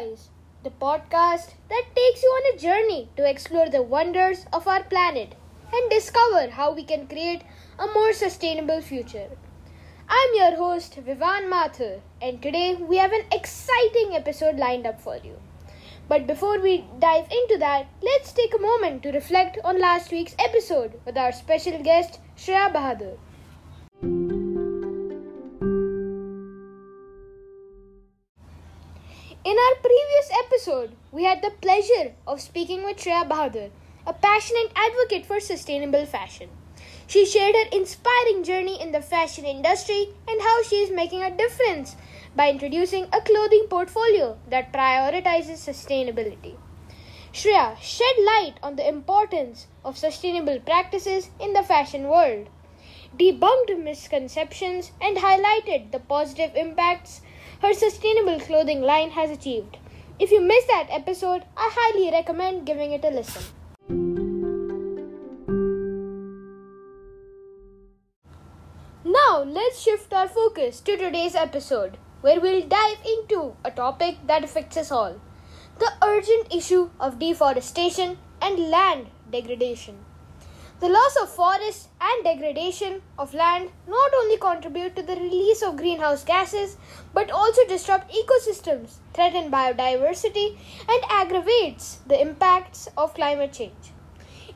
The podcast that takes you on a journey to explore the wonders of our planet and discover how we can create a more sustainable future. I'm your host, Vivaan Mathur, and today we have an exciting episode lined up for you. But before we dive into that, let's take a moment to reflect on last week's episode with our special guest, Shreya Bahadur. In our previous episode, we had the pleasure of speaking with Shreya Bahadur, a passionate advocate for sustainable fashion. She shared her inspiring journey in the fashion industry and how she is making a difference by introducing a clothing portfolio that prioritizes sustainability. Shreya shed light on the importance of sustainable practices in the fashion world, debunked misconceptions, and highlighted the positive impacts her sustainable clothing line has achieved. If you missed that episode, I highly recommend giving it a listen. Now, let's shift our focus to today's episode, where we'll dive into a topic that affects us all the urgent issue of deforestation and land degradation. The loss of forests and degradation of land not only contribute to the release of greenhouse gases but also disrupt ecosystems, threaten biodiversity, and aggravates the impacts of climate change.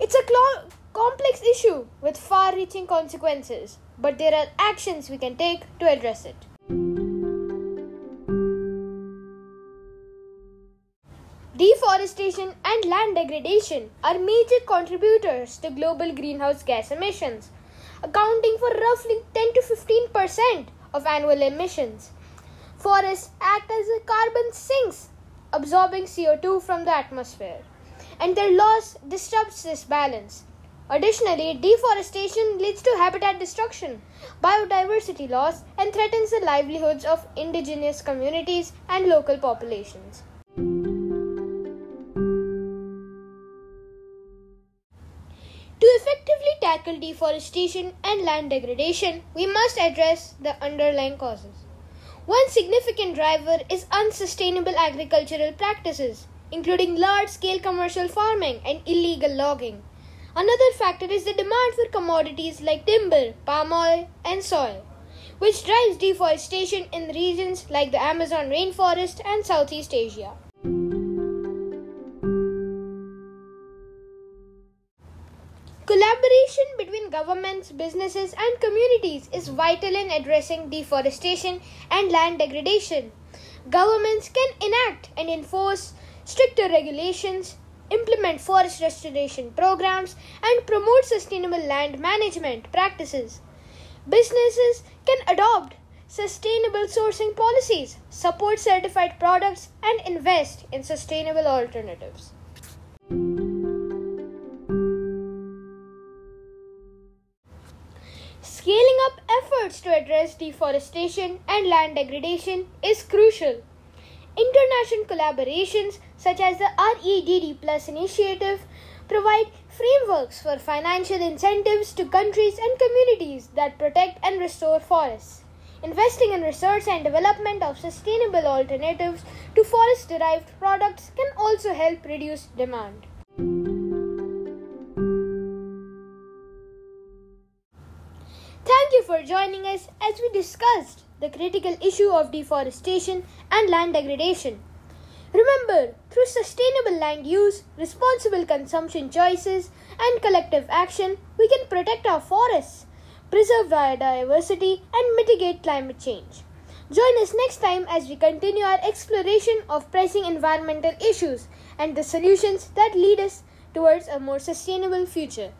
It's a cl- complex issue with far-reaching consequences, but there are actions we can take to address it. Deforestation and land degradation are major contributors to global greenhouse gas emissions, accounting for roughly 10 to 15 percent of annual emissions. Forests act as carbon sinks, absorbing CO2 from the atmosphere, and their loss disrupts this balance. Additionally, deforestation leads to habitat destruction, biodiversity loss, and threatens the livelihoods of indigenous communities and local populations. Effectively tackle deforestation and land degradation, we must address the underlying causes. One significant driver is unsustainable agricultural practices, including large scale commercial farming and illegal logging. Another factor is the demand for commodities like timber, palm oil, and soil, which drives deforestation in regions like the Amazon rainforest and Southeast Asia. Governments, businesses, and communities is vital in addressing deforestation and land degradation. Governments can enact and enforce stricter regulations, implement forest restoration programs, and promote sustainable land management practices. Businesses can adopt sustainable sourcing policies, support certified products, and invest in sustainable alternatives. Efforts to address deforestation and land degradation is crucial. International collaborations such as the REDD Plus initiative provide frameworks for financial incentives to countries and communities that protect and restore forests. Investing in research and development of sustainable alternatives to forest derived products can also help reduce demand. For joining us as we discussed the critical issue of deforestation and land degradation. Remember, through sustainable land use, responsible consumption choices, and collective action, we can protect our forests, preserve biodiversity, and mitigate climate change. Join us next time as we continue our exploration of pressing environmental issues and the solutions that lead us towards a more sustainable future.